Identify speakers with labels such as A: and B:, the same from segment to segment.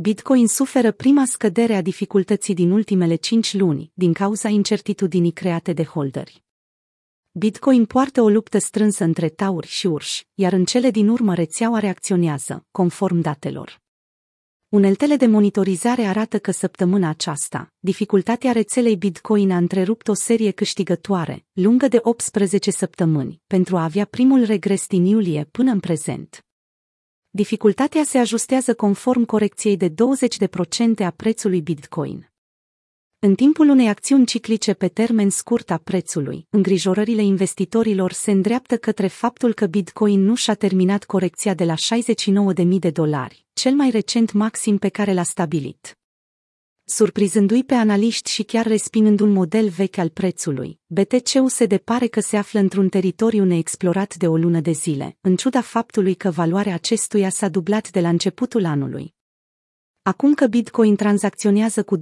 A: Bitcoin suferă prima scădere a dificultății din ultimele 5 luni, din cauza incertitudinii create de holderi. Bitcoin poartă o luptă strânsă între tauri și urși, iar în cele din urmă rețeaua reacționează, conform datelor. Uneltele de monitorizare arată că săptămâna aceasta, dificultatea rețelei Bitcoin a întrerupt o serie câștigătoare, lungă de 18 săptămâni, pentru a avea primul regres din iulie până în prezent. Dificultatea se ajustează conform corecției de 20% a prețului Bitcoin. În timpul unei acțiuni ciclice pe termen scurt a prețului, îngrijorările investitorilor se îndreaptă către faptul că Bitcoin nu și-a terminat corecția de la 69.000 de dolari, cel mai recent maxim pe care l-a stabilit. Surprizându-i pe analiști și chiar respingând un model vechi al prețului, BTC-USD pare că se află într-un teritoriu neexplorat de o lună de zile, în ciuda faptului că valoarea acestuia s-a dublat de la începutul anului. Acum că Bitcoin tranzacționează cu 20%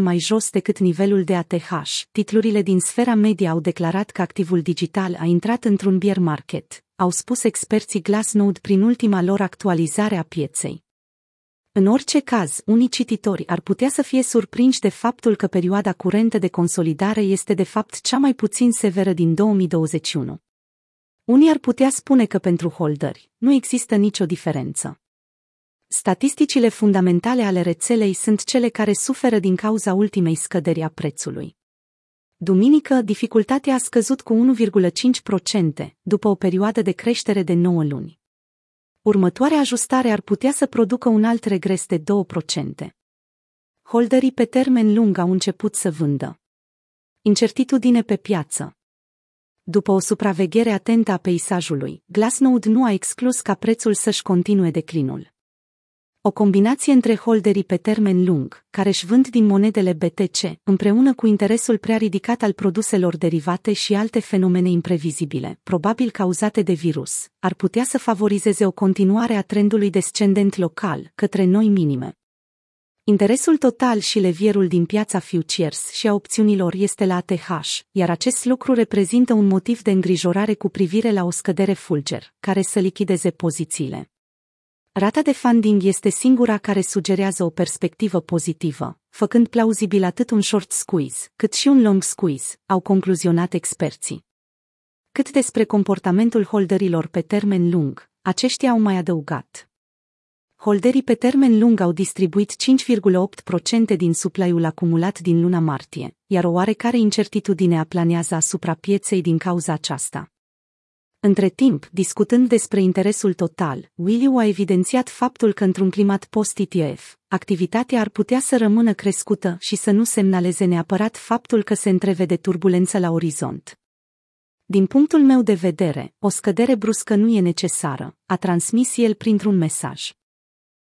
A: mai jos decât nivelul de ATH, titlurile din sfera media au declarat că activul digital a intrat într-un bear market, au spus experții Glassnode prin ultima lor actualizare a pieței. În orice caz, unii cititori ar putea să fie surprinși de faptul că perioada curentă de consolidare este de fapt cea mai puțin severă din 2021. Unii ar putea spune că pentru holderi nu există nicio diferență. Statisticile fundamentale ale rețelei sunt cele care suferă din cauza ultimei scăderi a prețului. Duminică, dificultatea a scăzut cu 1,5%, după o perioadă de creștere de 9 luni. Următoarea ajustare ar putea să producă un alt regres de 2%. Holderii pe termen lung au început să vândă. Incertitudine pe piață. După o supraveghere atentă a peisajului, Glassnode nu a exclus ca prețul să-și continue declinul. O combinație între holderii pe termen lung, care își vând din monedele BTC, împreună cu interesul prea ridicat al produselor derivate și alte fenomene imprevizibile, probabil cauzate de virus, ar putea să favorizeze o continuare a trendului descendent local, către noi minime. Interesul total și levierul din piața futures și a opțiunilor este la ATH, iar acest lucru reprezintă un motiv de îngrijorare cu privire la o scădere fulger, care să lichideze pozițiile. Rata de funding este singura care sugerează o perspectivă pozitivă, făcând plauzibil atât un short squeeze, cât și un long squeeze, au concluzionat experții. Cât despre comportamentul holderilor pe termen lung, aceștia au mai adăugat. Holderii pe termen lung au distribuit 5,8% din suplaiul acumulat din luna martie, iar o oarecare incertitudine aplanează asupra pieței din cauza aceasta. Între timp, discutând despre interesul total, Williu a evidențiat faptul că într-un climat post-ETF, activitatea ar putea să rămână crescută și să nu semnaleze neapărat faptul că se întrevede turbulență la orizont. Din punctul meu de vedere, o scădere bruscă nu e necesară, a transmis el printr-un mesaj.